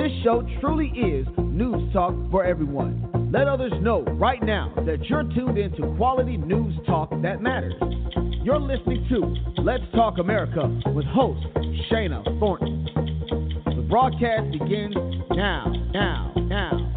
This show truly is news talk for everyone. Let others know right now that you're tuned into quality news talk that matters. You're listening to Let's Talk America with host Shana Thornton. The broadcast begins now, now, now,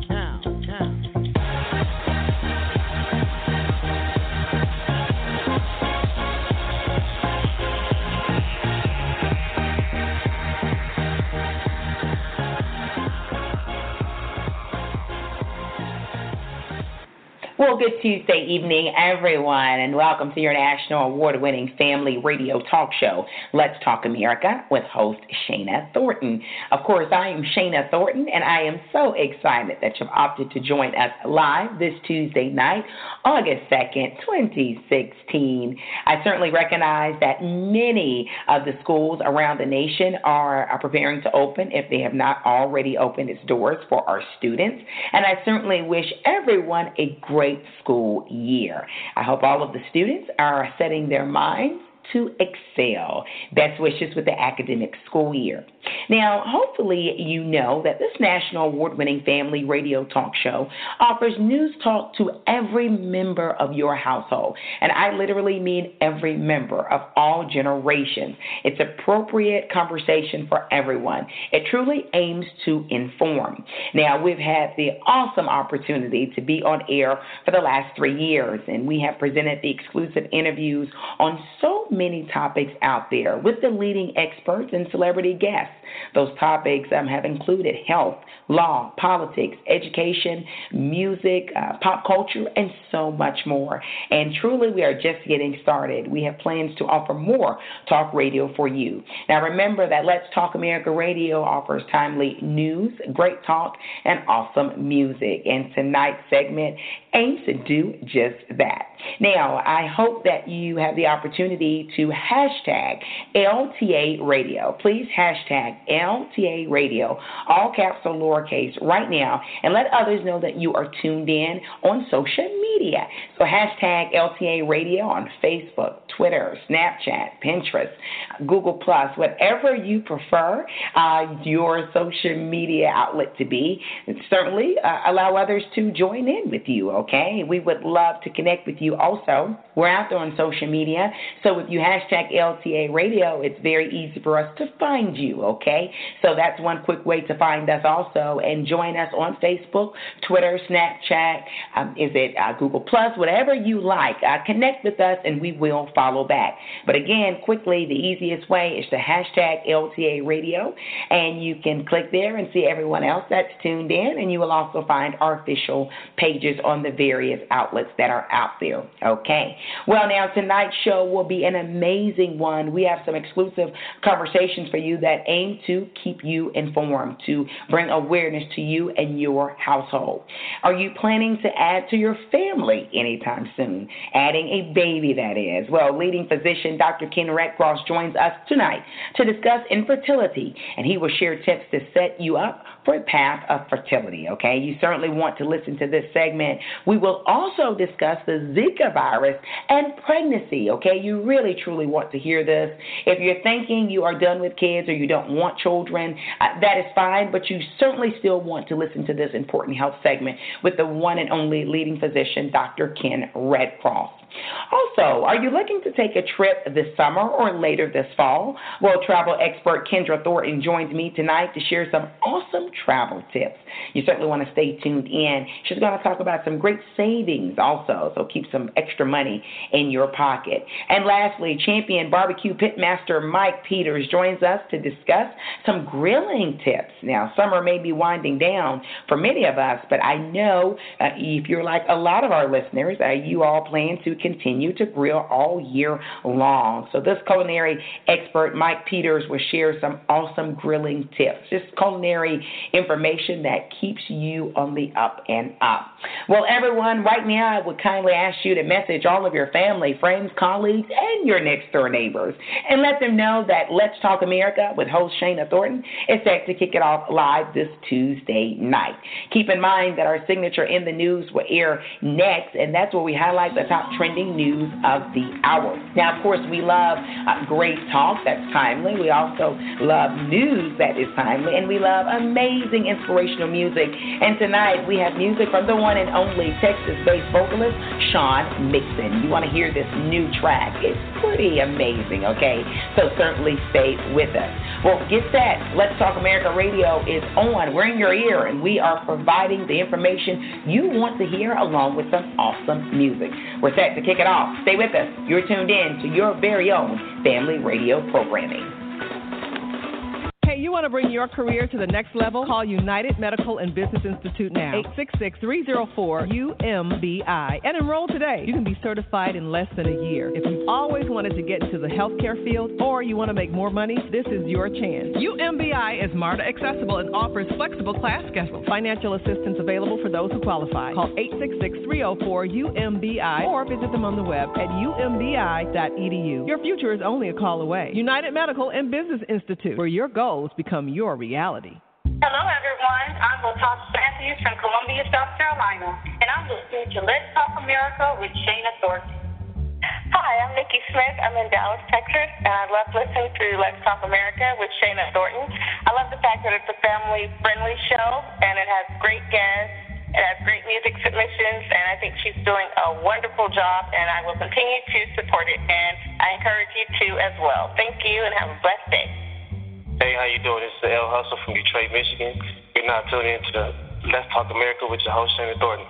Well, good Tuesday evening, everyone, and welcome to your national award winning family radio talk show, Let's Talk America, with host Shana Thornton. Of course, I am Shana Thornton, and I am so excited that you've opted to join us live this Tuesday night, August 2nd, 2016. I certainly recognize that many of the schools around the nation are, are preparing to open if they have not already opened its doors for our students, and I certainly wish everyone a great school year. I hope all of the students are setting their minds to excel. Best wishes with the academic school year. Now, hopefully, you know that this national award winning family radio talk show offers news talk to every member of your household. And I literally mean every member of all generations. It's appropriate conversation for everyone. It truly aims to inform. Now, we've had the awesome opportunity to be on air for the last three years, and we have presented the exclusive interviews on so many topics out there with the leading experts and celebrity guests. Those topics um, have included health, law, politics, education, music, uh, pop culture, and so much more. And truly, we are just getting started. We have plans to offer more talk radio for you. Now, remember that Let's Talk America Radio offers timely news, great talk, and awesome music. And tonight's segment aims to do just that. Now, I hope that you have the opportunity to hashtag LTA Radio. Please hashtag LTA Radio, all caps or lowercase, right now, and let others know that you are tuned in on social media. So hashtag LTA Radio on Facebook, Twitter, Snapchat, Pinterest, Google Plus, whatever you prefer uh, your social media outlet to be. And certainly uh, allow others to join in with you. Okay, we would love to connect with you. Also, we're out there on social media, so if you hashtag LTA Radio, it's very easy for us to find you. Okay, so that's one quick way to find us. Also, and join us on Facebook, Twitter, Snapchat. Um, is it uh, Google Plus? Whatever you like, uh, connect with us, and we will follow back. But again, quickly, the easiest way is to hashtag LTA Radio, and you can click there and see everyone else that's tuned in, and you will also find our official pages on the various outlets that are out there. Okay. Well, now tonight's show will be an amazing one. We have some exclusive conversations for you that aim to keep you informed, to bring awareness to you and your household. Are you planning to add to your family anytime soon? Adding a baby, that is. Well, leading physician Dr. Ken Redcross joins us tonight to discuss infertility, and he will share tips to set you up for path of fertility. Okay, you certainly want to listen to this segment. We will also discuss the Zika virus and pregnancy. Okay, you really truly want to hear this. If you're thinking you are done with kids or you don't want children, uh, that is fine, but you certainly still want to listen to this important health segment with the one and only leading physician, Dr. Ken Redcross. Also, are you looking to take a trip this summer or later this fall? Well, travel expert Kendra Thornton joins me tonight to share some awesome travel tips. You certainly want to stay tuned in. She's going to talk about some great savings also, so keep some extra money in your pocket. And lastly, champion barbecue pitmaster Mike Peters joins us to discuss some grilling tips. Now, summer may be winding down for many of us, but I know uh, if you're like a lot of our listeners, uh, you all plan to continue to grill all year long. So, this culinary expert, Mike Peters, will share some awesome grilling tips, just culinary information that keeps you on the up and up. Well, everyone, right now, I would kindly ask you to message all of your family, friends, colleagues, and your next door neighbors and let them know that Let's Talk America with host Shana Thornton is set to kick it off live this Tuesday night. Keep in mind that our signature in the news will air next, and that's where we highlight the top trending news of the hour. Now, of course, we love uh, great talk that's timely. We also love news that is timely, and we love amazing inspirational music. And tonight we have music from the one and only Texas-based vocalist Sean Mixon. You want to hear this new track? It's pretty amazing. Okay, so certainly stay with us. Well, get that. Let's Talk America Radio is on. We're in your ear, and we are providing the information you want to hear along with some awesome music. We're set to kick it off. Stay with us. You're tuned in to your very own family radio programming. Hey, you want to bring your career to the next level? Call United Medical and Business Institute now. 866-304-UMBI and enroll today. You can be certified in less than a year. If you've always wanted to get into the healthcare field or you want to make more money, this is your chance. UMBI is MARTA accessible and offers flexible class schedules. Financial assistance available for those who qualify. Call 866-304-UMBI or visit them on the web at umbi.edu. Your future is only a call away. United Medical and Business Institute, where your goals goals become your reality. Hello, everyone. I'm Latasha Matthews from Columbia, South Carolina, and I'm listening to Let's Talk America with Shana Thornton. Hi, I'm Nikki Smith. I'm in Dallas, Texas, and I love listening to Let's Talk America with Shana Thornton. I love the fact that it's a family-friendly show, and it has great guests. It has great music submissions, and I think she's doing a wonderful job, and I will continue to support it, and I encourage you to as well. Thank you, and have a blessed day. Hey, how you doing? This is L Hustle from Detroit, Michigan. You're now tuning into Let's Talk America with your host, Shannon Thornton.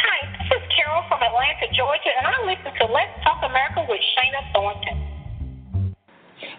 Hi, this is Carol from Atlanta, Georgia, and I listen to Let's Talk America with Shana Thornton.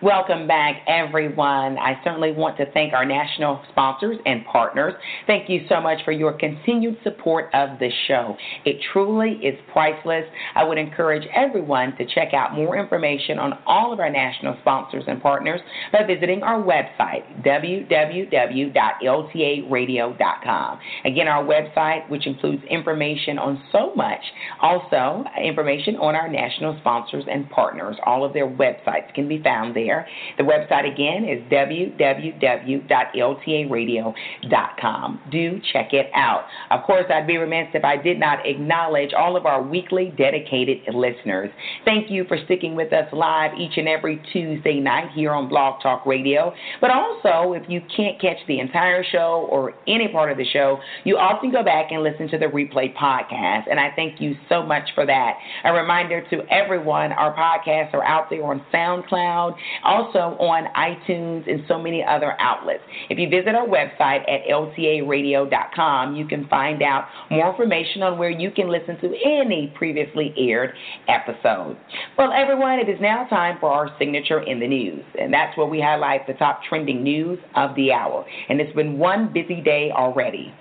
Welcome back, everyone. I certainly want to thank our national sponsors and partners. Thank you so much for your continued support of the show. It truly is priceless. I would encourage everyone to check out more information on all of our national sponsors and partners by visiting our website, www.ltaradio.com. Again, our website, which includes information on so much, also information on our national sponsors and partners. All of their websites can be found there there. The website again is www.ltaradio.com. Do check it out. Of course, I'd be remiss if I did not acknowledge all of our weekly dedicated listeners. Thank you for sticking with us live each and every Tuesday night here on Blog Talk Radio. But also, if you can't catch the entire show or any part of the show, you often go back and listen to the replay podcast. And I thank you so much for that. A reminder to everyone our podcasts are out there on SoundCloud, also on iTunes and so many other outlets. If you visit our website at ltaradio.com, you can find out more information on where you can listen to any previously aired episode. Well, everyone, it is now time for our signature in the news, and that's where we highlight the top trending news of the hour. And it's been one busy day already.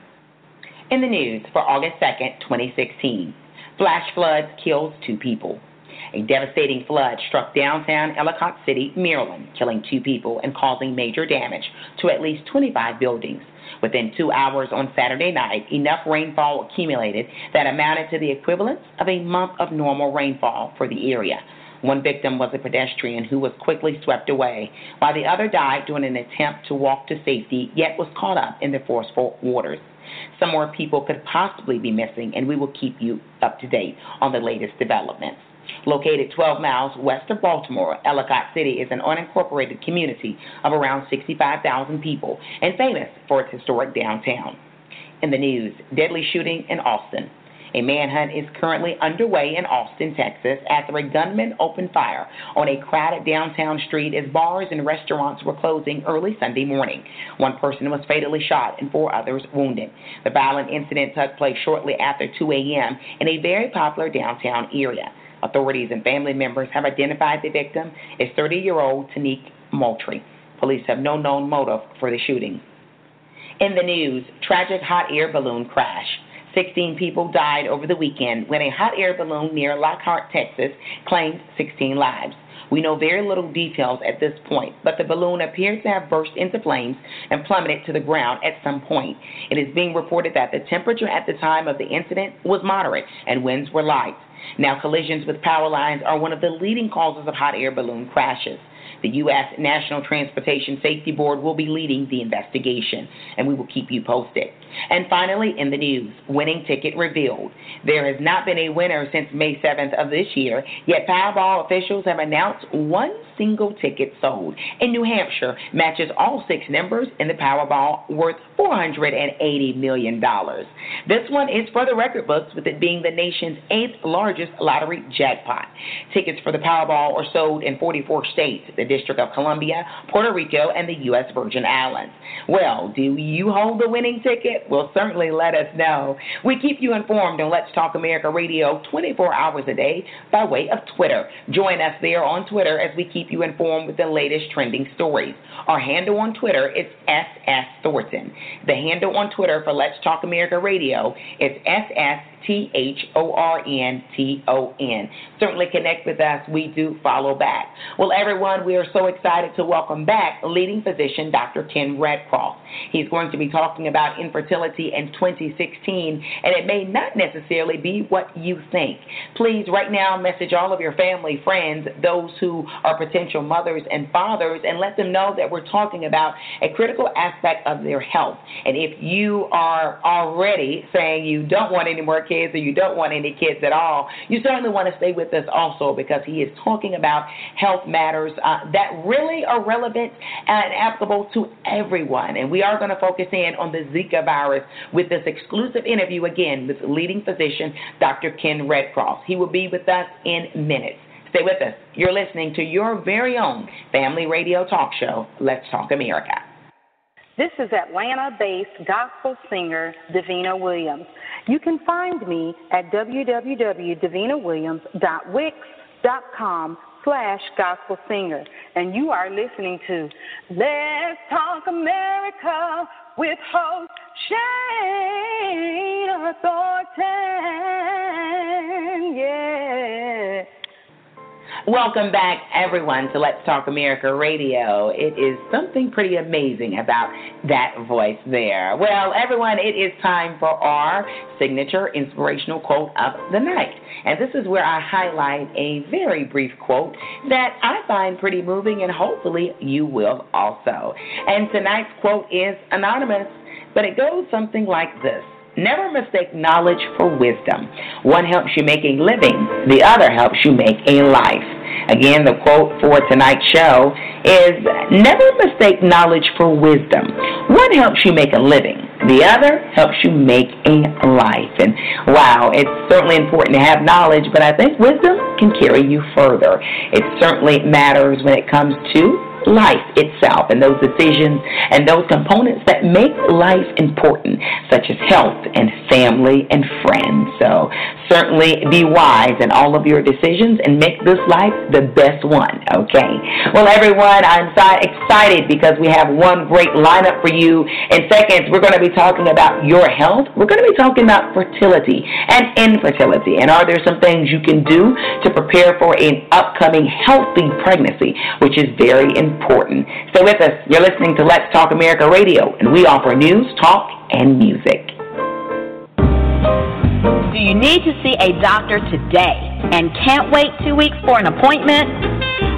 In the news for August 2nd, 2016, flash floods kills two people. A devastating flood struck downtown Ellicott City, Maryland, killing two people and causing major damage to at least 25 buildings. Within two hours on Saturday night, enough rainfall accumulated that amounted to the equivalent of a month of normal rainfall for the area. One victim was a pedestrian who was quickly swept away, while the other died during an attempt to walk to safety, yet was caught up in the forceful waters. Some more people could possibly be missing, and we will keep you up to date on the latest developments. Located 12 miles west of Baltimore, Ellicott City is an unincorporated community of around 65,000 people and famous for its historic downtown. In the news, deadly shooting in Austin. A manhunt is currently underway in Austin, Texas, after a gunman opened fire on a crowded downtown street as bars and restaurants were closing early Sunday morning. One person was fatally shot and four others wounded. The violent incident took place shortly after 2 a.m. in a very popular downtown area. Authorities and family members have identified the victim as 30 year old Tanique Moultrie. Police have no known motive for the shooting. In the news, tragic hot air balloon crash. 16 people died over the weekend when a hot air balloon near Lockhart, Texas claimed 16 lives. We know very little details at this point, but the balloon appears to have burst into flames and plummeted to the ground at some point. It is being reported that the temperature at the time of the incident was moderate and winds were light. Now, collisions with power lines are one of the leading causes of hot air balloon crashes. The U.S. National Transportation Safety Board will be leading the investigation, and we will keep you posted. And finally, in the news, winning ticket revealed. There has not been a winner since May 7th of this year, yet Powerball officials have announced one single ticket sold in New Hampshire matches all six numbers in the Powerball worth $480 million. This one is for the record books, with it being the nation's eighth largest lottery jackpot. Tickets for the Powerball are sold in 44 states, the District of Columbia, Puerto Rico, and the U.S. Virgin Islands. Well, do you hold the winning ticket? Well, certainly let us know. We keep you informed on Let's Talk America Radio 24 hours a day by way of Twitter. Join us there on Twitter as we keep you informed with the latest trending stories. Our handle on Twitter is SS Thornton. The handle on Twitter for Let's Talk America Radio is SS T H O R N T O N. Certainly connect with us. We do follow back. Well, everyone, we are so excited to welcome back leading physician Dr. Ken Redcross. He's going to be talking about infertility in 2016, and it may not necessarily be what you think. Please, right now, message all of your family, friends, those who are potential mothers and fathers, and let them know that we're talking about a critical aspect of their health. And if you are already saying you don't want any more kids or you don't want any kids at all, you certainly want to stay with us also because he is talking about health matters uh, that really are relevant and applicable to everyone. And we are going to focus in on the Zika virus with this exclusive interview again with leading physician Dr. Ken Redcross. He will be with us in minutes. Stay with us. You're listening to your very own family radio talk show, Let's Talk America. This is Atlanta based gospel singer Davina Williams. You can find me at www.davinawilliams.wix.com slash gospel singer. And you are listening to Let's Talk America with host Shana Thornton. Welcome back, everyone, to Let's Talk America Radio. It is something pretty amazing about that voice there. Well, everyone, it is time for our signature inspirational quote of the night. And this is where I highlight a very brief quote that I find pretty moving, and hopefully you will also. And tonight's quote is anonymous, but it goes something like this. Never mistake knowledge for wisdom. One helps you make a living, the other helps you make a life. Again, the quote for tonight's show is Never mistake knowledge for wisdom. One helps you make a living, the other helps you make a life. And wow, it's certainly important to have knowledge, but I think wisdom can carry you further. It certainly matters when it comes to life itself and those decisions and those components that make life important, such as health and family and friends. So certainly be wise in all of your decisions and make this life the best one, okay? Well, everyone, I'm so excited because we have one great lineup for you. In seconds, we're going to be talking about your health. We're going to be talking about fertility and infertility. And are there some things you can do to prepare for an upcoming healthy pregnancy, which is very important. Stay with us. You're listening to Let's Talk America Radio, and we offer news, talk, and music. Do you need to see a doctor today and can't wait two weeks for an appointment?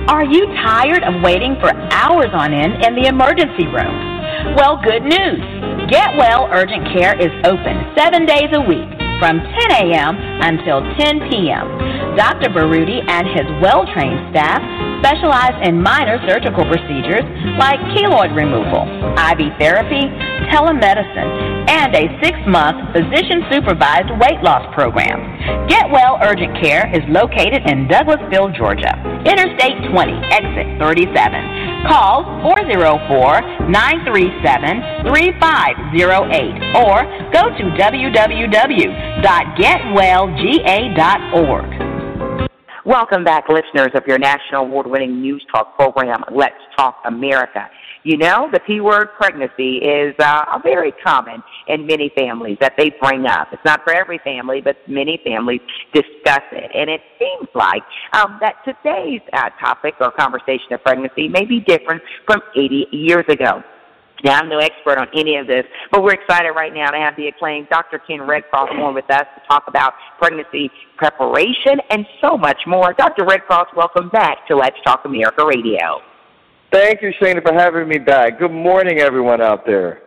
Are you tired of waiting for hours on end in the emergency room? Well, good news. Get Well Urgent Care is open seven days a week from 10 a.m. until 10 p.m. Dr. Baruti and his well trained staff specialize in minor surgical procedures like keloid removal, IV therapy, telemedicine, and a six month physician supervised weight loss program. Get Well Urgent Care is located in Douglasville, Georgia, Interstate 20, exit 37. Call 404 937 3508 or go to www.getwellga.org. Welcome back, listeners of your national award winning news talk program, Let's Talk America. You know, the P word pregnancy is uh, very common in many families that they bring up. It's not for every family, but many families discuss it. And it seems like um, that today's uh, topic or conversation of pregnancy may be different from 80 years ago. Now, I'm no expert on any of this, but we're excited right now to have the acclaimed Dr. Ken Redcross on with us to talk about pregnancy preparation and so much more. Dr. Redcross, welcome back to Let's Talk America Radio. Thank you, Shana, for having me back. Good morning, everyone out there.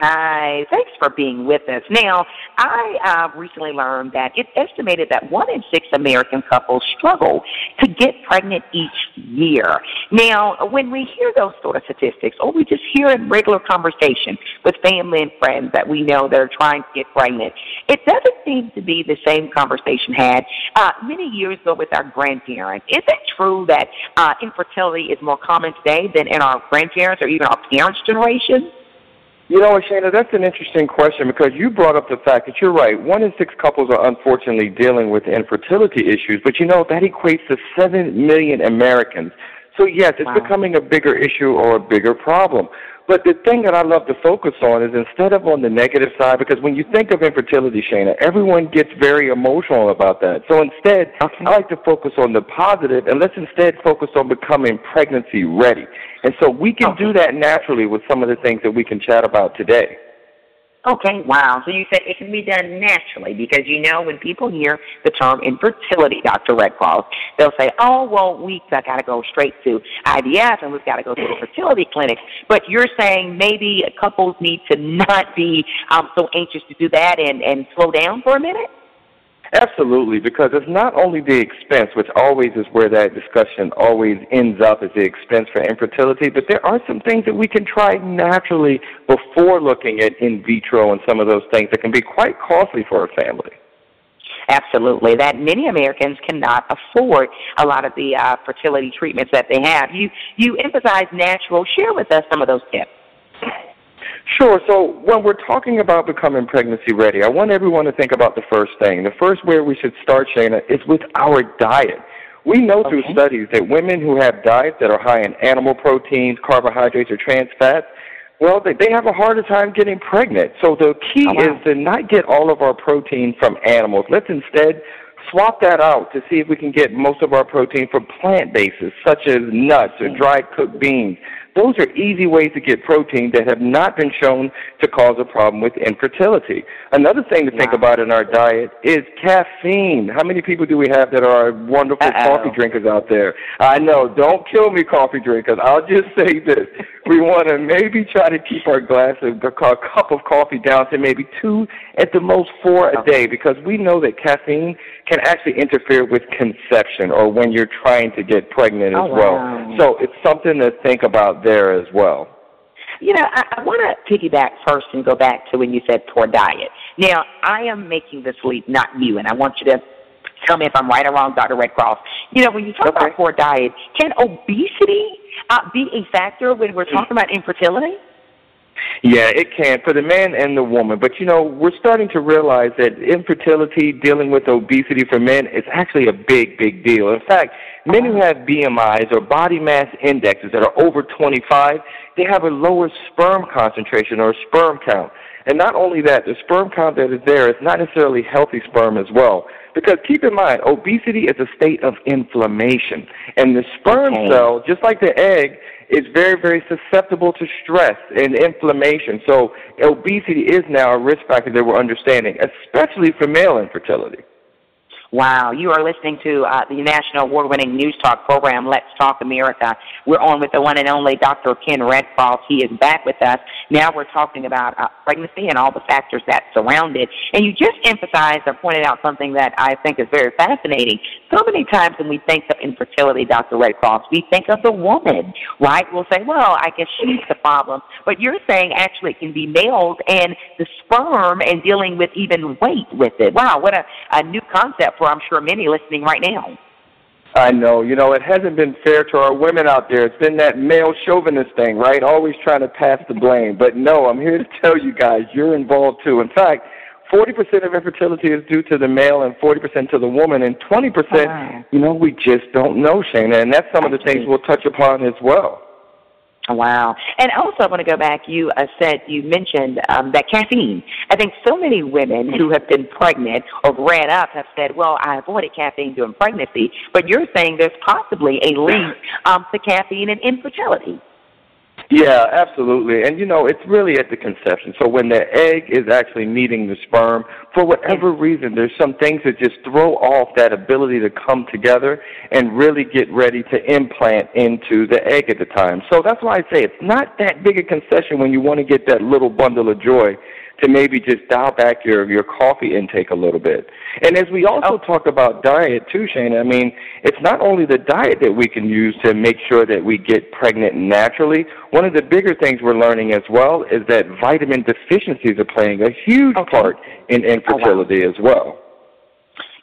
Hi, thanks for being with us. Now, I uh, recently learned that it's estimated that one in six American couples struggle to get pregnant each year. Now, when we hear those sort of statistics, or we just hear in regular conversation with family and friends that we know that are trying to get pregnant, it doesn't seem to be the same conversation had uh, many years ago with our grandparents. Is it true that uh, infertility is more common today than in our grandparents or even our parents' generation? You know, Shana, that's an interesting question because you brought up the fact that you're right. One in six couples are unfortunately dealing with infertility issues, but you know, that equates to 7 million Americans. So, yes, it's wow. becoming a bigger issue or a bigger problem. But the thing that I love to focus on is instead of on the negative side, because when you think of infertility, Shana, everyone gets very emotional about that. So instead, okay. I like to focus on the positive, and let's instead focus on becoming pregnancy ready. And so we can okay. do that naturally with some of the things that we can chat about today. Okay, wow. So you said it can be done naturally because you know when people hear the term infertility, Dr. Red Redcross, they'll say, oh, well, we've got to go straight to IVF and we've got to go to the fertility clinic. But you're saying maybe couples need to not be um, so anxious to do that and, and slow down for a minute? Absolutely, because it's not only the expense, which always is where that discussion always ends up, is the expense for infertility, but there are some things that we can try naturally before looking at in vitro and some of those things that can be quite costly for a family. Absolutely, that many Americans cannot afford a lot of the uh, fertility treatments that they have. You you emphasize natural. Share with us some of those tips. Sure. So when we're talking about becoming pregnancy ready, I want everyone to think about the first thing. The first where we should start, Shana, is with our diet. We know okay. through studies that women who have diets that are high in animal proteins, carbohydrates, or trans fats, well, they, they have a harder time getting pregnant. So the key oh, wow. is to not get all of our protein from animals. Let's instead swap that out to see if we can get most of our protein from plant bases, such as nuts or mm. dried cooked beans. Those are easy ways to get protein that have not been shown to cause a problem with infertility. Another thing to think about in our diet is caffeine. How many people do we have that are wonderful Uh-oh. coffee drinkers out there? I know, don't kill me, coffee drinkers. I'll just say this. We want to maybe try to keep our glass of a cup of coffee down to maybe two, at the most four a day, because we know that caffeine can actually interfere with conception or when you're trying to get pregnant as oh, well. Wow. So it's something to think about there as well. You know, I, I want to piggyback first and go back to when you said poor diet. Now, I am making this leap, not you, and I want you to tell me if I'm right or wrong, Dr. Redcross. You know, when you talk okay. about poor diet, can obesity uh, be a factor when we're talking about infertility? Yeah, it can for the man and the woman. But you know, we're starting to realize that infertility, dealing with obesity for men, is actually a big, big deal. In fact, men who have BMIs or body mass indexes that are over 25, they have a lower sperm concentration or sperm count. And not only that, the sperm count that is there is not necessarily healthy sperm as well. Because keep in mind, obesity is a state of inflammation. And the sperm okay. cell, just like the egg, is very, very susceptible to stress and inflammation. So obesity is now a risk factor that we're understanding, especially for male infertility. Wow, you are listening to uh, the national award-winning news talk program, Let's Talk America. We're on with the one and only Dr. Ken Redcross. He is back with us. Now we're talking about uh, pregnancy and all the factors that surround it. And you just emphasized or pointed out something that I think is very fascinating. So many times when we think of infertility, Dr. Redcross, we think of the woman, right? We'll say, well, I guess she's the problem. But you're saying actually it can be males and the sperm and dealing with even weight with it. Wow, what a, a new concept for I'm sure many listening right now. I know. You know, it hasn't been fair to our women out there. It's been that male chauvinist thing, right? Always trying to pass the blame. But no, I'm here to tell you guys, you're involved too. In fact, 40% of infertility is due to the male and 40% to the woman, and 20%, wow. you know, we just don't know, Shana. And that's some of the things we'll touch upon as well. Wow. And also, I want to go back. You uh, said, you mentioned um, that caffeine. I think so many women who have been pregnant or read up have said, well, I avoided caffeine during pregnancy, but you're saying there's possibly a link um, to caffeine and infertility. Yeah, absolutely. And you know, it's really at the conception. So when the egg is actually meeting the sperm, for whatever reason, there's some things that just throw off that ability to come together and really get ready to implant into the egg at the time. So that's why I say it's not that big a concession when you want to get that little bundle of joy to maybe just dial back your your coffee intake a little bit. And as we also oh. talk about diet too, Shana, I mean, it's not only the diet that we can use to make sure that we get pregnant naturally. One of the bigger things we're learning as well is that vitamin deficiencies are playing a huge okay. part in infertility oh, wow. as well.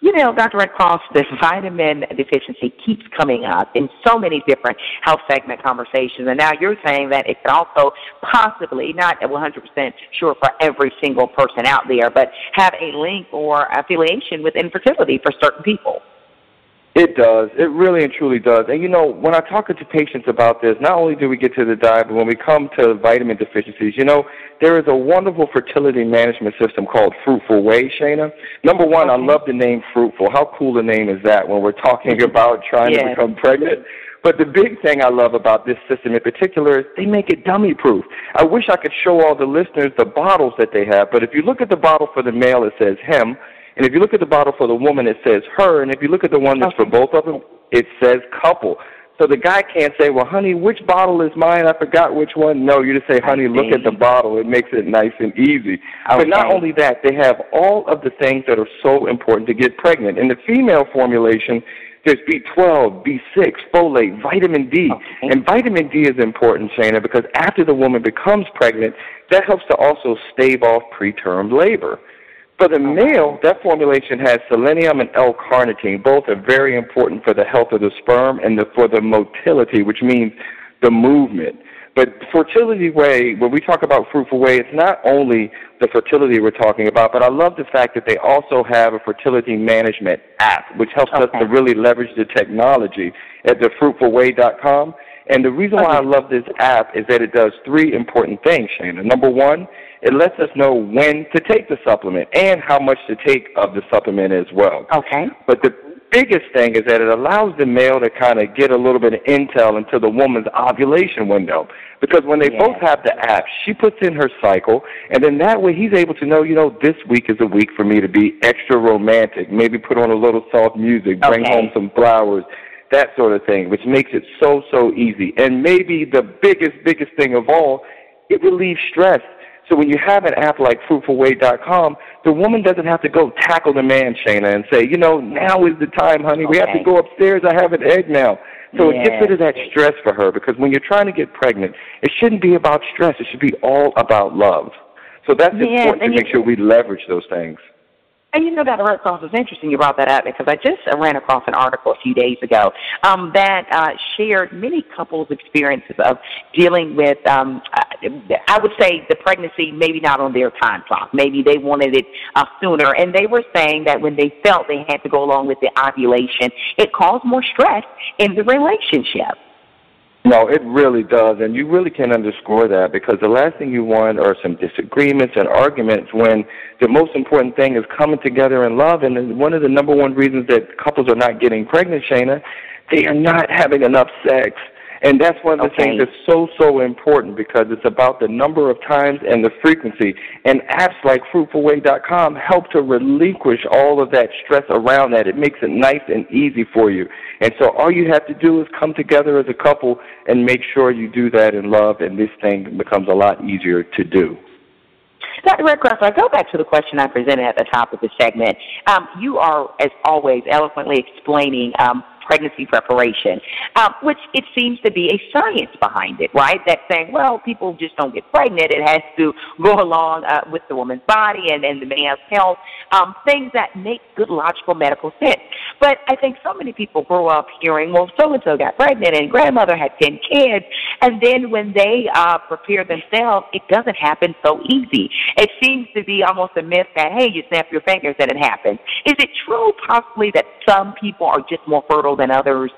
You know, Dr. Redcross, this vitamin deficiency keeps coming up in so many different health segment conversations, and now you're saying that it could also possibly, not 100% sure for every single person out there, but have a link or affiliation with infertility for certain people. It does. It really and truly does. And you know, when I talk to patients about this, not only do we get to the diet, but when we come to vitamin deficiencies, you know, there is a wonderful fertility management system called Fruitful Way, Shana. Number one, okay. I love the name Fruitful. How cool a name is that when we're talking mm-hmm. about trying yes. to become pregnant? But the big thing I love about this system in particular is they make it dummy proof. I wish I could show all the listeners the bottles that they have, but if you look at the bottle for the male, it says him. And if you look at the bottle for the woman, it says her. And if you look at the one that's for both of them, it says couple. So the guy can't say, well, honey, which bottle is mine? I forgot which one. No, you just say, honey, look at the bottle. It makes it nice and easy. Okay. But not only that, they have all of the things that are so important to get pregnant. In the female formulation, there's B12, B6, folate, vitamin D. Okay. And vitamin D is important, Shana, because after the woman becomes pregnant, that helps to also stave off preterm labor. For the male, that formulation has selenium and L-carnitine. Both are very important for the health of the sperm and the, for the motility, which means the movement. But fertility way, when we talk about fruitful way, it's not only the fertility we're talking about, but I love the fact that they also have a fertility management app, which helps okay. us to really leverage the technology at thefruitfulway.com. And the reason why I love this app is that it does three important things, Shana. Number one, it lets us know when to take the supplement and how much to take of the supplement as well. Okay. But the biggest thing is that it allows the male to kind of get a little bit of intel into the woman's ovulation window. Because when they both have the app, she puts in her cycle, and then that way he's able to know, you know, this week is a week for me to be extra romantic. Maybe put on a little soft music, bring okay. home some flowers, that sort of thing, which makes it so, so easy. And maybe the biggest, biggest thing of all, it relieves stress. So when you have an app like fruitfulway.com, the woman doesn't have to go tackle the man, Shana, and say, you know, now is the time, honey. Okay. We have to go upstairs. I have an egg now. So yes. it gets rid of that stress for her because when you're trying to get pregnant, it shouldn't be about stress. It should be all about love. So that's yes. important to make sure we leverage those things. And you know, Dr. Redcross, it's interesting you brought that up because I just ran across an article a few days ago um, that uh, shared many couples' experiences of dealing with, um, I would say, the pregnancy maybe not on their time clock. Maybe they wanted it uh, sooner. And they were saying that when they felt they had to go along with the ovulation, it caused more stress in the relationship. No, it really does, and you really can underscore that because the last thing you want are some disagreements and arguments when the most important thing is coming together in love. And one of the number one reasons that couples are not getting pregnant, Shana, they are not having enough sex. And that's one of the okay. things that's so, so important because it's about the number of times and the frequency. And apps like fruitfulway.com help to relinquish all of that stress around that. It makes it nice and easy for you. And so all you have to do is come together as a couple and make sure you do that in love, and this thing becomes a lot easier to do. Dr. Redcross, I go back to the question I presented at the top of the segment. Um, you are, as always, eloquently explaining um, pregnancy preparation, um, which it seems to be a science behind it, right? That saying, well, people just don't get pregnant. It has to go along uh, with the woman's body and, and the man's health, um, things that make good logical medical sense. But I think so many people grow up hearing, well, so-and-so got pregnant and grandmother had 10 kids, and then when they uh, prepare themselves, it doesn't happen so easy. It seems to be almost a myth that, hey, you snap your fingers and it happens. Is it true possibly that some people are just more fertile than others?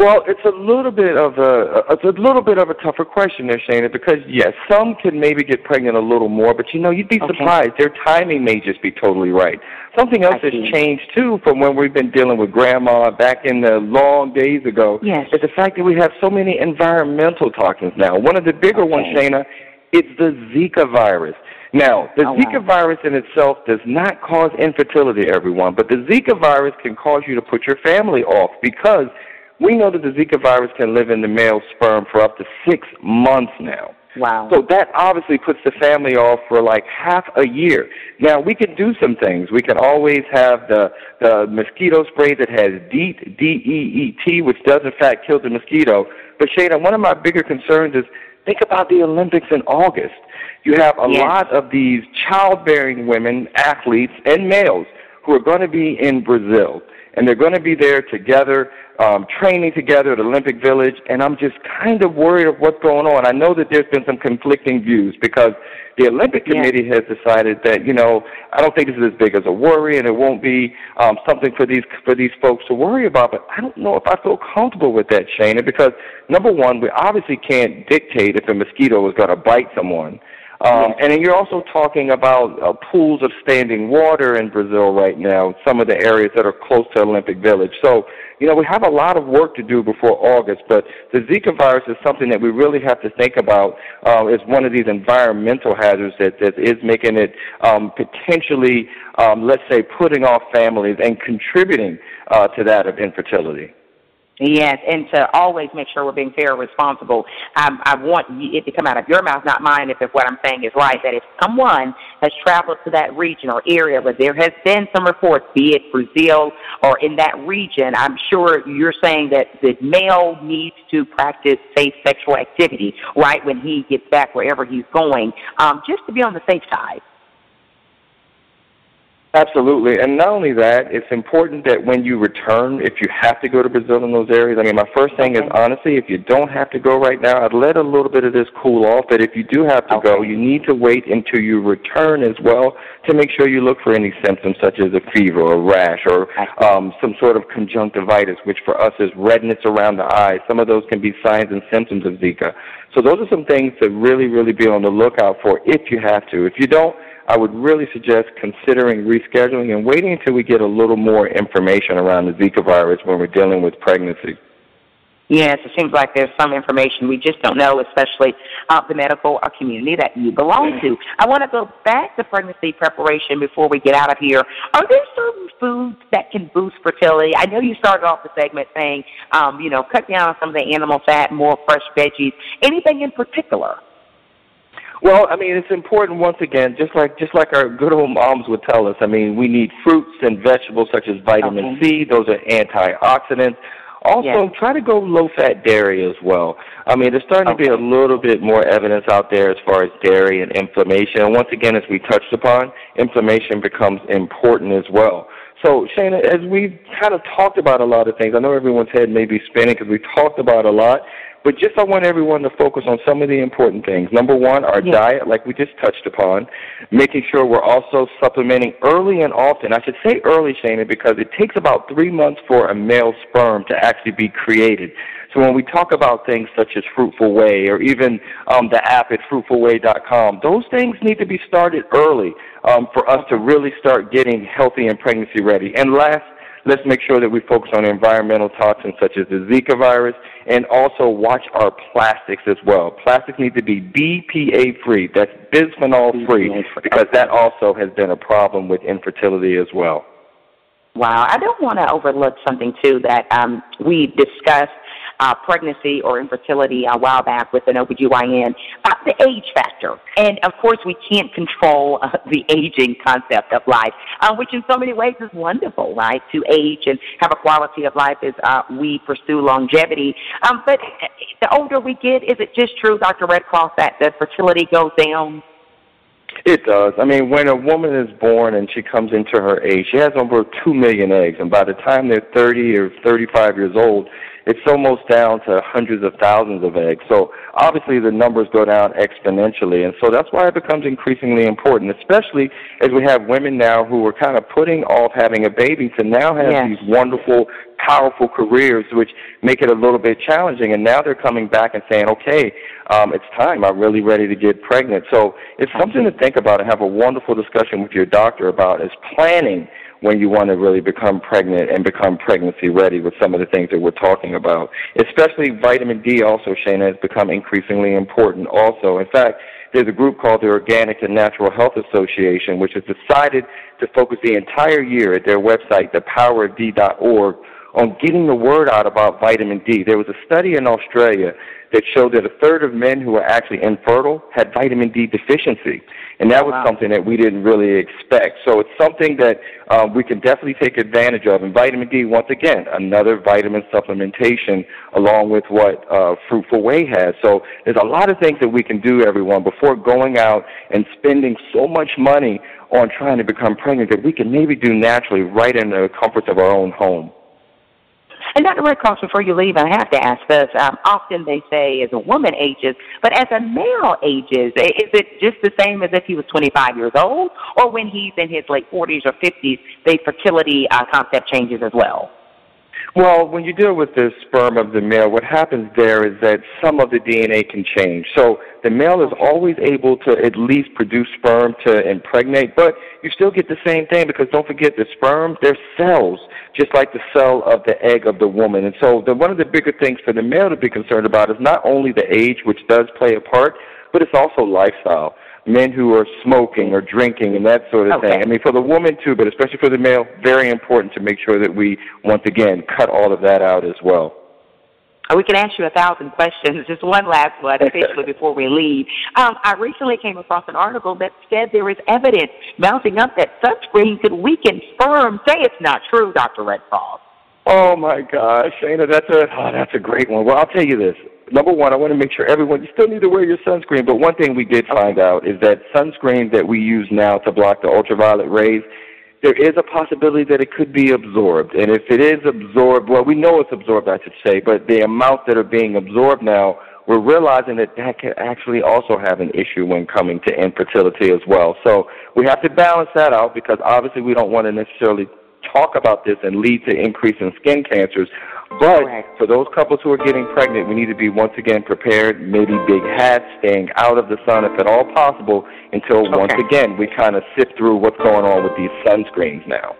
Well, it's a little bit of a it's a little bit of a tougher question there, Shana, because yes, some can maybe get pregnant a little more, but you know, you'd be Okay. surprised. Their timing may just be totally right. Something else I has see. changed too from when we've been dealing with grandma back in the long days ago. Yes. Is the fact that we have so many environmental toxins now. One of the bigger ones, Shana, it's the Zika virus. Now, the Oh, wow. Zika virus in itself does not cause infertility, everyone, but the Zika virus can cause you to put your family off because we know that the Zika virus can live in the male sperm for up to six months now. Wow. So that obviously puts the family off for like half a year. Now we can do some things. We can always have the the mosquito spray that has DEET, D E E T, which does in fact kill the mosquito. But Shana, one of my bigger concerns is think about the Olympics in August. You have a Yes. lot of these childbearing women, athletes, and males who are going to be in Brazil, and they're going to be there together, um, training together at Olympic Village. And I'm just kind of worried of what's going on. I know that there's been some conflicting views because the Olympic Yeah. Committee has decided that you know I don't think this is as big as a worry, and it won't be um, something for these for these folks to worry about. But I don't know if I feel comfortable with that, Shana, because number one, we obviously can't dictate if a mosquito is going to bite someone. Um, and then you're also talking about uh, pools of standing water in Brazil right now, some of the areas that are close to Olympic Village. So, you know, we have a lot of work to do before August, but the Zika virus is something that we really have to think about uh, as one of these environmental hazards that, that is making it um, potentially, um, let's say, putting off families and contributing uh, to that of infertility. Yes, and to always make sure we're being fair and responsible. I, I want it to come out of your mouth, not mine, if, if what I'm saying is right. That if someone has traveled to that region or area where there has been some reports, be it Brazil or in that region, I'm sure you're saying that the male needs to practice safe sexual activity, right, when he gets back wherever he's going, um, just to be on the safe side. Absolutely. And not only that, it's important that when you return, if you have to go to Brazil in those areas, I mean, my first thing is honestly, if you don't have to go right now, I'd let a little bit of this cool off. But if you do have to go, you need to wait until you return as well to make sure you look for any symptoms such as a fever or rash or um, some sort of conjunctivitis, which for us is redness around the eyes. Some of those can be signs and symptoms of Zika. So those are some things to really, really be on the lookout for if you have to. If you don't, I would really suggest considering rescheduling and waiting until we get a little more information around the Zika virus when we're dealing with pregnancy. Yes, it seems like there's some information we just don't know, especially uh, the medical uh, community that you belong to. I want to go back to pregnancy preparation before we get out of here. Are there certain foods that can boost fertility? I know you started off the segment saying, um, you know, cut down on some of the animal fat, more fresh veggies. Anything in particular? Well, I mean, it's important once again, just like just like our good old moms would tell us. I mean, we need fruits and vegetables such as vitamin C. Those are antioxidants. Also, Yes. try to go low-fat dairy as well. I mean, there's starting to be a little bit more evidence out there as far as dairy and inflammation. And once again, as we touched upon, inflammation becomes important as well. So, Shana, as we've kind of talked about a lot of things, I know everyone's head may be spinning because we talked about a lot, but just I want everyone to focus on some of the important things. Number one, our Yes. diet, like we just touched upon, making sure we're also supplementing early and often. I should say early, Shana, because it takes about three months for a male sperm to actually be created. So when we talk about things such as Fruitful Way or even um, the app at fruitfulway.com, those things need to be started early um, for us to really start getting healthy and pregnancy ready. And last, let's make sure that we focus on environmental toxins such as the Zika virus and also watch our plastics as well. Plastics need to be BPA free. That's bisphenol free because that also has been a problem with infertility as well. Wow, I don't want to overlook something too that um, we discussed uh, pregnancy or infertility a while back with an OBGYN, uh, the age factor. And of course, we can't control uh, the aging concept of life, uh, which in so many ways is wonderful, right? To age and have a quality of life as uh, we pursue longevity. Um, but the older we get, is it just true, Dr. Redcross, that the fertility goes down? It does. I mean, when a woman is born and she comes into her age, she has over 2 million eggs. And by the time they're 30 or 35 years old, it's almost down to hundreds of thousands of eggs. So obviously the numbers go down exponentially, and so that's why it becomes increasingly important, especially as we have women now who are kind of putting off having a baby to now have yes. these wonderful, powerful careers, which make it a little bit challenging. And now they're coming back and saying, okay, um, it's time. I'm really ready to get pregnant. So it's something to think about and have a wonderful discussion with your doctor about is planning when you want to really become pregnant and become pregnancy ready with some of the things that we're talking about. Especially vitamin D also, Shana, has become increasingly important also. In fact, there's a group called the Organic and Natural Health Association, which has decided to focus the entire year at their website, thepowerofd.org, on getting the word out about vitamin D. There was a study in Australia that showed that a third of men who were actually infertile had vitamin D deficiency. And that was wow. something that we didn't really expect. So it's something that uh, we can definitely take advantage of. And vitamin D, once again, another vitamin supplementation along with what uh, Fruitful Whey has. So there's a lot of things that we can do, everyone, before going out and spending so much money on trying to become pregnant that we can maybe do naturally right in the comforts of our own home. And Dr. Redcross, before you leave, I have to ask this. Um, often they say as a woman ages, but as a male ages, is it just the same as if he was 25 years old, or when he's in his late 40s or 50s, the fertility uh, concept changes as well? Well, when you deal with the sperm of the male, what happens there is that some of the DNA can change. So the male is always able to at least produce sperm to impregnate, but you still get the same thing because don't forget the sperm, they're cells, just like the cell of the egg of the woman. And so the, one of the bigger things for the male to be concerned about is not only the age, which does play a part, but it's also lifestyle men who are smoking or drinking and that sort of okay. thing. I mean, for the woman too, but especially for the male, very important to make sure that we, once again, cut all of that out as well. We can ask you a thousand questions. Just one last one, officially, before we leave. Um, I recently came across an article that said there is evidence mounting up that sunscreen could weaken sperm. Say it's not true, Dr. Redcross. Oh my gosh, Shana, that's a oh, that's a great one. Well, I'll tell you this number one, I want to make sure everyone, you still need to wear your sunscreen, but one thing we did find out is that sunscreen that we use now to block the ultraviolet rays, there is a possibility that it could be absorbed. And if it is absorbed, well, we know it's absorbed, I should say, but the amounts that are being absorbed now, we're realizing that that can actually also have an issue when coming to infertility as well. So we have to balance that out because obviously we don't want to necessarily talk about this and lead to increase in skin cancers. But for those couples who are getting pregnant, we need to be once again prepared, maybe big hats, staying out of the sun if at all possible, until okay. once again we kind of sift through what's going on with these sunscreens now.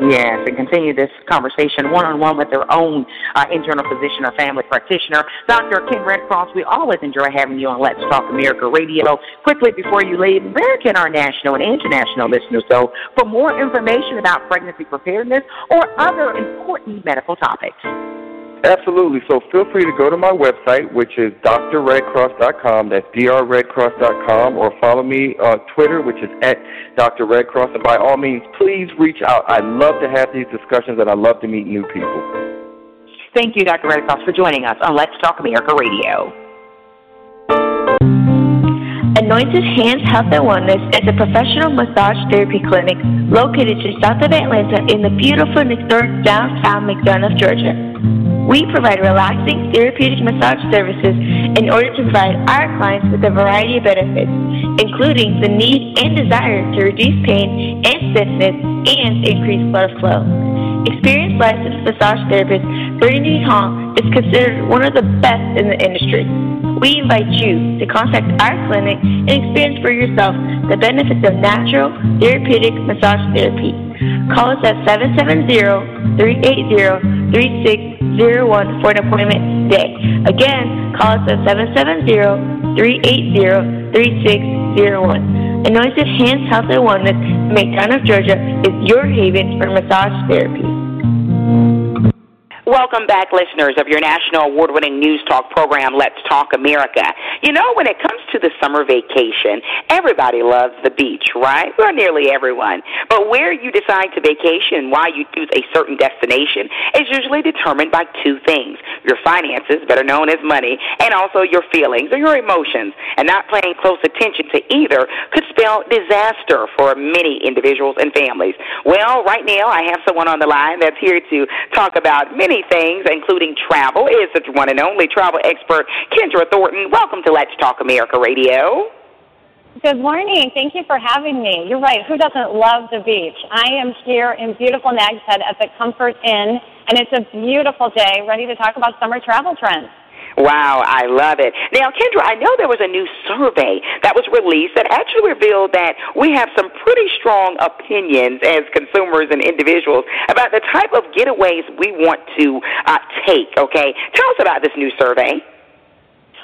Yes, and continue this conversation one on one with their own uh, internal physician or family practitioner. Dr. Ken Redcross, we always enjoy having you on Let's Talk America Radio. Quickly before you leave, where can our national and international listeners go for more information about pregnancy preparedness or other important medical topics? Absolutely. So feel free to go to my website, which is drredcross.com. That's drredcross.com, or follow me on Twitter, which is at Dr. Redcross. And by all means, please reach out. I love to have these discussions, and I love to meet new people. Thank you, Dr. Redcross, for joining us on Let's Talk America Radio. Anointed Hands Health and Wellness is a professional massage therapy clinic located just south of Atlanta in the beautiful and historic downtown McDonough, Georgia. We provide relaxing therapeutic massage services in order to provide our clients with a variety of benefits, including the need and desire to reduce pain and stiffness and increase blood flow. Experienced licensed massage therapist Brittany Hong is considered one of the best in the industry. We invite you to contact our clinic and experience for yourself the benefits of natural therapeutic massage therapy. Call us at 770-380-3601 for an appointment today. Again, call us at 770-380-3601. Anointed Hands Health and Wellness in McDonough, Georgia is your haven for massage therapy. Welcome back, listeners of your national award winning news talk program, Let's Talk America. You know, when it comes to the summer vacation, everybody loves the beach, right? Well, nearly everyone. But where you decide to vacation, and why you choose a certain destination, is usually determined by two things your finances, better known as money, and also your feelings or your emotions. And not paying close attention to either could spell disaster for many individuals and families. Well, right now, I have someone on the line that's here to talk about many many things, including travel, is the one and only travel expert, Kendra Thornton. Welcome to Let's Talk America Radio. Good morning. Thank you for having me. You're right. Who doesn't love the beach? I am here in beautiful Nags Head at the Comfort Inn, and it's a beautiful day, ready to talk about summer travel trends. Wow, I love it. Now, Kendra, I know there was a new survey that was released that actually revealed that we have some pretty strong opinions as consumers and individuals about the type of getaways we want to uh, take, okay? Tell us about this new survey.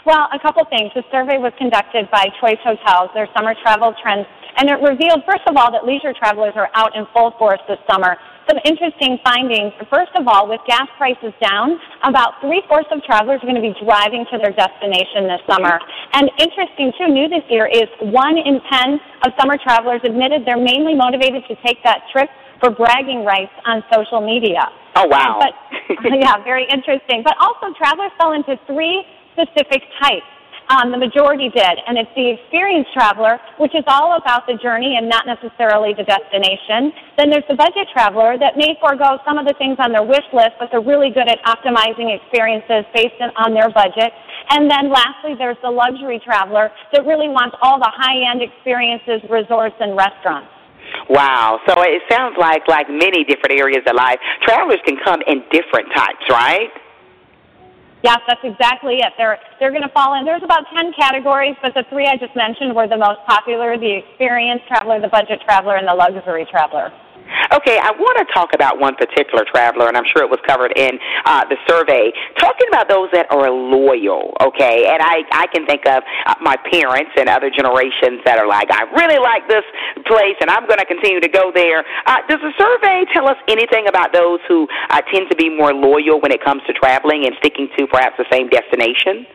Well, a couple things. The survey was conducted by Choice Hotels, their summer travel trends, and it revealed, first of all, that leisure travelers are out in full force this summer some interesting findings. First of all, with gas prices down, about three-fourths of travelers are going to be driving to their destination this summer. And interesting, too, new this year is one in ten of summer travelers admitted they're mainly motivated to take that trip for bragging rights on social media. Oh, wow. But, yeah, very interesting. But also, travelers fell into three specific types. Um, the majority did, and it's the experienced traveler, which is all about the journey and not necessarily the destination. Then there's the budget traveler that may forego some of the things on their wish list, but they're really good at optimizing experiences based on their budget. And then lastly, there's the luxury traveler that really wants all the high-end experiences, resorts, and restaurants. Wow. So it sounds like like many different areas of life, travelers can come in different types, right? Yes, that's exactly it. They're they're going to fall in. There's about ten categories, but the three I just mentioned were the most popular: the experienced traveler, the budget traveler, and the luxury traveler. Okay, I want to talk about one particular traveler, and I'm sure it was covered in uh, the survey. Talking about those that are loyal, okay, and I I can think of uh, my parents and other generations that are like, I really like this place, and I'm going to continue to go there. Uh, does the survey tell us anything about those who uh, tend to be more loyal when it comes to traveling and sticking to perhaps the same destination?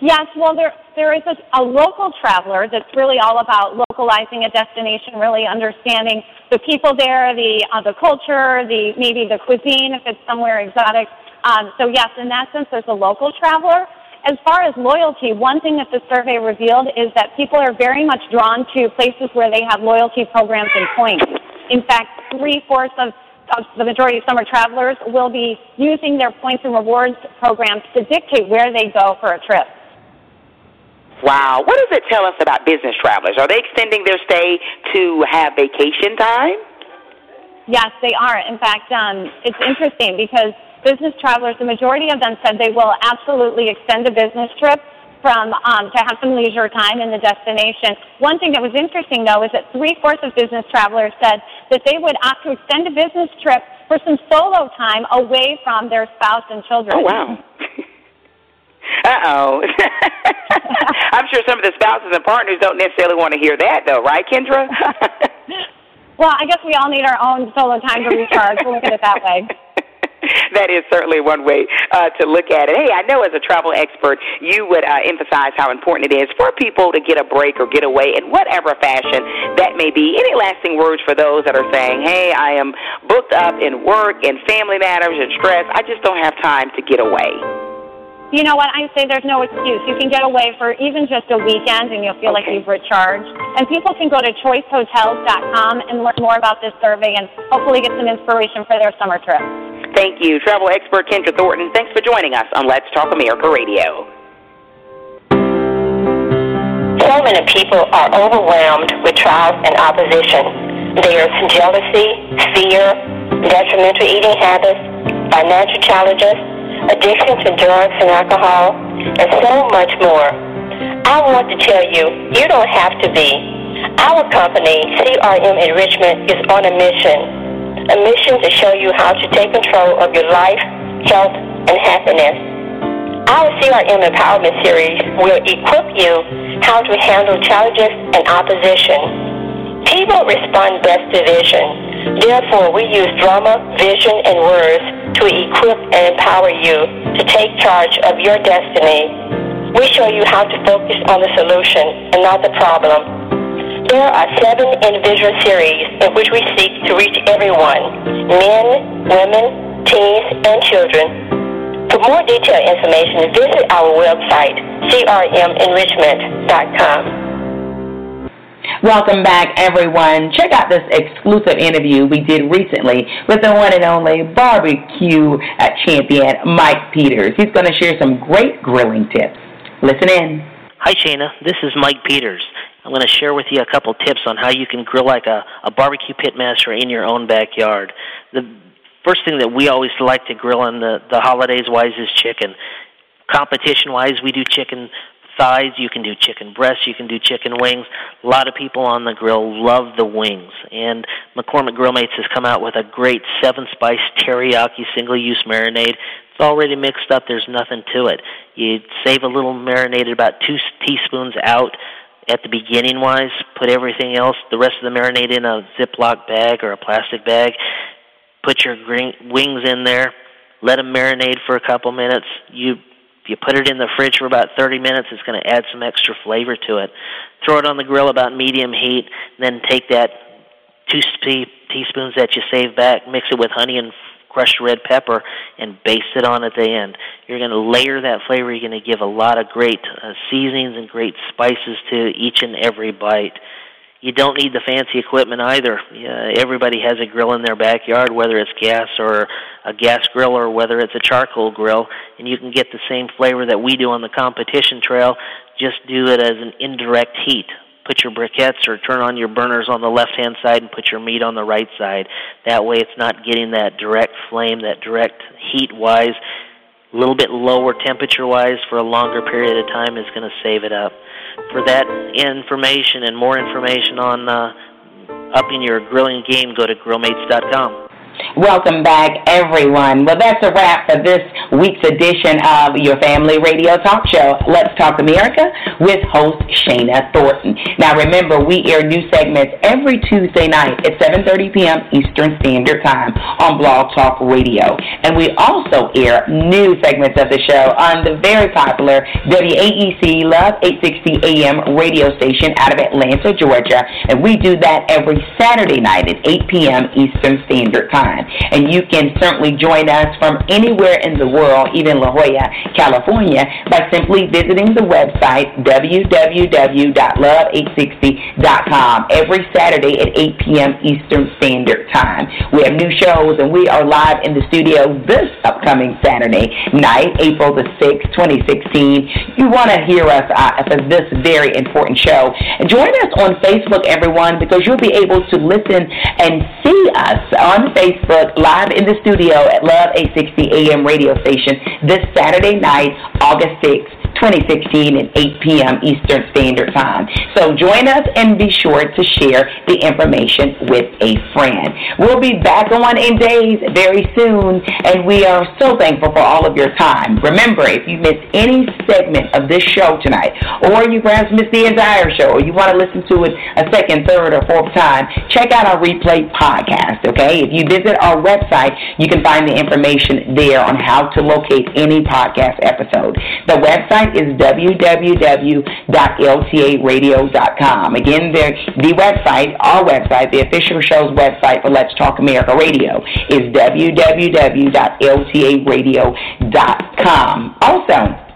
Yes, well, there there is a, a local traveler that's really all about localizing a destination, really understanding the people there, the uh, the culture, the maybe the cuisine if it's somewhere exotic. Um, so yes, in that sense, there's a local traveler. As far as loyalty, one thing that the survey revealed is that people are very much drawn to places where they have loyalty programs and points. In fact, three fourths of of the majority of summer travelers will be using their points and rewards programs to dictate where they go for a trip. Wow. What does it tell us about business travelers? Are they extending their stay to have vacation time? Yes, they are. In fact, um, it's interesting because business travelers, the majority of them said they will absolutely extend a business trip from um, to have some leisure time in the destination. One thing that was interesting, though, is that three fourths of business travelers said that they would opt to extend a business trip for some solo time away from their spouse and children. Oh wow! Uh oh. I'm sure some of the spouses and partners don't necessarily want to hear that, though, right, Kendra? well, I guess we all need our own solo time to recharge. we'll look at it that way. that is certainly one way uh, to look at it. Hey, I know as a travel expert, you would uh, emphasize how important it is for people to get a break or get away in whatever fashion that may be. Any lasting words for those that are saying, hey, I am booked up in work and family matters and stress. I just don't have time to get away. You know what? I say there's no excuse. You can get away for even just a weekend and you'll feel okay. like you've recharged. And people can go to choicehotels.com and learn more about this survey and hopefully get some inspiration for their summer trip. Thank you. Travel expert Kendra Thornton, thanks for joining us on Let's Talk America Radio. So many people are overwhelmed with trials and opposition. There's jealousy, fear, detrimental eating habits, financial challenges, addiction to drugs and alcohol, and so much more. I want to tell you, you don't have to be. Our company, CRM Enrichment, is on a mission. A mission to show you how to take control of your life, health, and happiness. Our CRM Empowerment Series will equip you how to handle challenges and opposition. People respond best to vision. Therefore, we use drama, vision, and words to equip and empower you to take charge of your destiny. We show you how to focus on the solution and not the problem. There are seven individual series in which we seek to reach everyone men, women, teens, and children. For more detailed information, visit our website, crmenrichment.com. Welcome back, everyone. Check out this exclusive interview we did recently with the one and only barbecue uh, champion, Mike Peters. He's going to share some great grilling tips. Listen in. Hi, Shana. This is Mike Peters. I'm going to share with you a couple tips on how you can grill like a, a barbecue pitmaster in your own backyard. The first thing that we always like to grill on the, the holidays wise is chicken. Competition wise, we do chicken thighs, you can do chicken breasts, you can do chicken wings. A lot of people on the grill love the wings. And McCormick Grill Mates has come out with a great seven spice teriyaki single use marinade. It's already mixed up, there's nothing to it. You save a little marinade about two teaspoons out at the beginning wise, put everything else, the rest of the marinade in a Ziploc bag or a plastic bag. Put your green, wings in there, let them marinate for a couple minutes. You you put it in the fridge for about 30 minutes, it's going to add some extra flavor to it. Throw it on the grill about medium heat, then take that two teaspoons that you save back, mix it with honey and crushed red pepper, and baste it on at the end. You're going to layer that flavor. You're going to give a lot of great uh, seasonings and great spices to each and every bite you don't need the fancy equipment either. Uh, everybody has a grill in their backyard, whether it's gas or a gas grill or whether it's a charcoal grill, and you can get the same flavor that we do on the competition trail. Just do it as an indirect heat. Put your briquettes or turn on your burners on the left hand side and put your meat on the right side. That way it's not getting that direct flame, that direct heat wise. A little bit lower temperature wise for a longer period of time is going to save it up for that information and more information on uh, upping your grilling game, go to grillmates.com. Welcome back, everyone. Well, that's a wrap for this week's edition of your Family Radio Talk Show, Let's Talk America, with host Shana Thornton. Now, remember, we air new segments every Tuesday night at 7.30 p.m. Eastern Standard Time on Blog Talk Radio. And we also air new segments of the show on the very popular WAEC Love 860 AM radio station out of Atlanta, Georgia. And we do that every Saturday night at 8 p.m. Eastern Standard Time time. And you can certainly join us from anywhere in the world, even La Jolla, California, by simply visiting the website www.love860.com every Saturday at 8 p.m. Eastern Standard Time. We have new shows and we are live in the studio this upcoming Saturday night, April the 6th, 2016. You want to hear us uh, for this very important show. Join us on Facebook, everyone, because you'll be able to listen and see us on Facebook Facebook live in the studio at Love 860 AM radio station this Saturday night, August 6th. 2016 at 8 p.m. Eastern Standard Time. So join us and be sure to share the information with a friend. We'll be back on in days very soon, and we are so thankful for all of your time. Remember, if you missed any segment of this show tonight, or you perhaps missed the entire show, or you want to listen to it a second, third, or fourth time, check out our replay podcast, okay? If you visit our website, you can find the information there on how to locate any podcast episode. The website is www.ltaradio.com. Again, the, the website, our website, the official show's website for Let's Talk America Radio is www.ltaradio.com. Also,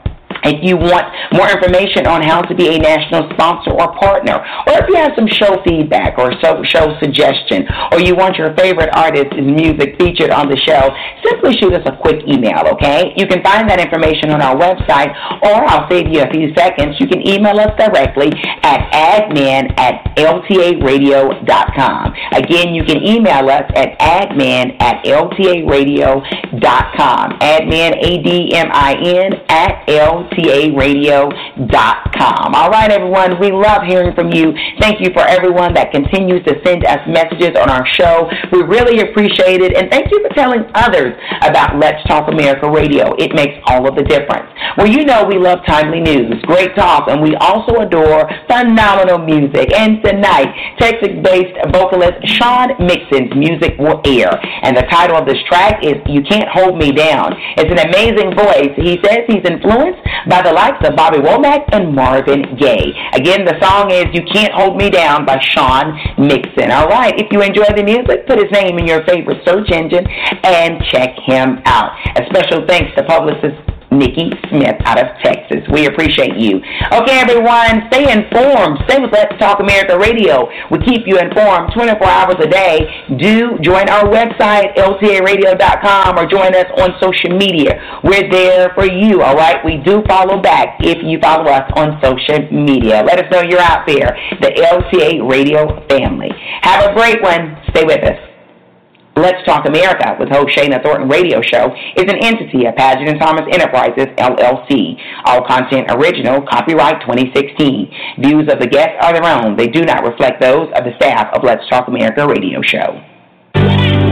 if you want more information on how to be a national sponsor or partner, or if you have some show feedback or show suggestion, or you want your favorite artist's music featured on the show, simply shoot us a quick email, okay? You can find that information on our website, or I'll save you a few seconds. You can email us directly at admin at ltaradio.com. Again, you can email us at admin at ltaradio.com. Admin, A-D-M-I-N, at L TARadio.com. All right, everyone, we love hearing from you. Thank you for everyone that continues to send us messages on our show. We really appreciate it, and thank you for telling others about Let's Talk America Radio. It makes all of the difference. Well, you know we love timely news, great talk, and we also adore phenomenal music. And tonight, Texas-based vocalist Sean Mixon's music will air, and the title of this track is "You Can't Hold Me Down." It's an amazing voice. He says he's influenced by the likes of Bobby Womack and Marvin Gaye. Again, the song is You Can't Hold Me Down by Sean Mixon. All right, if you enjoy the music, put his name in your favorite search engine and check him out. A special thanks to publicist Nikki Smith out of Texas. We appreciate you. Okay, everyone, stay informed. Stay with Let's Talk America Radio. We keep you informed 24 hours a day. Do join our website, ltaradio.com, or join us on social media. We're there for you, all right? We do follow back if you follow us on social media. Let us know you're out there, the LTA Radio family. Have a great one. Stay with us. Let's Talk America with host Shana Thornton Radio Show is an entity of Paget and Thomas Enterprises, LLC. All content original, copyright 2016. Views of the guests are their own. They do not reflect those of the staff of Let's Talk America Radio Show.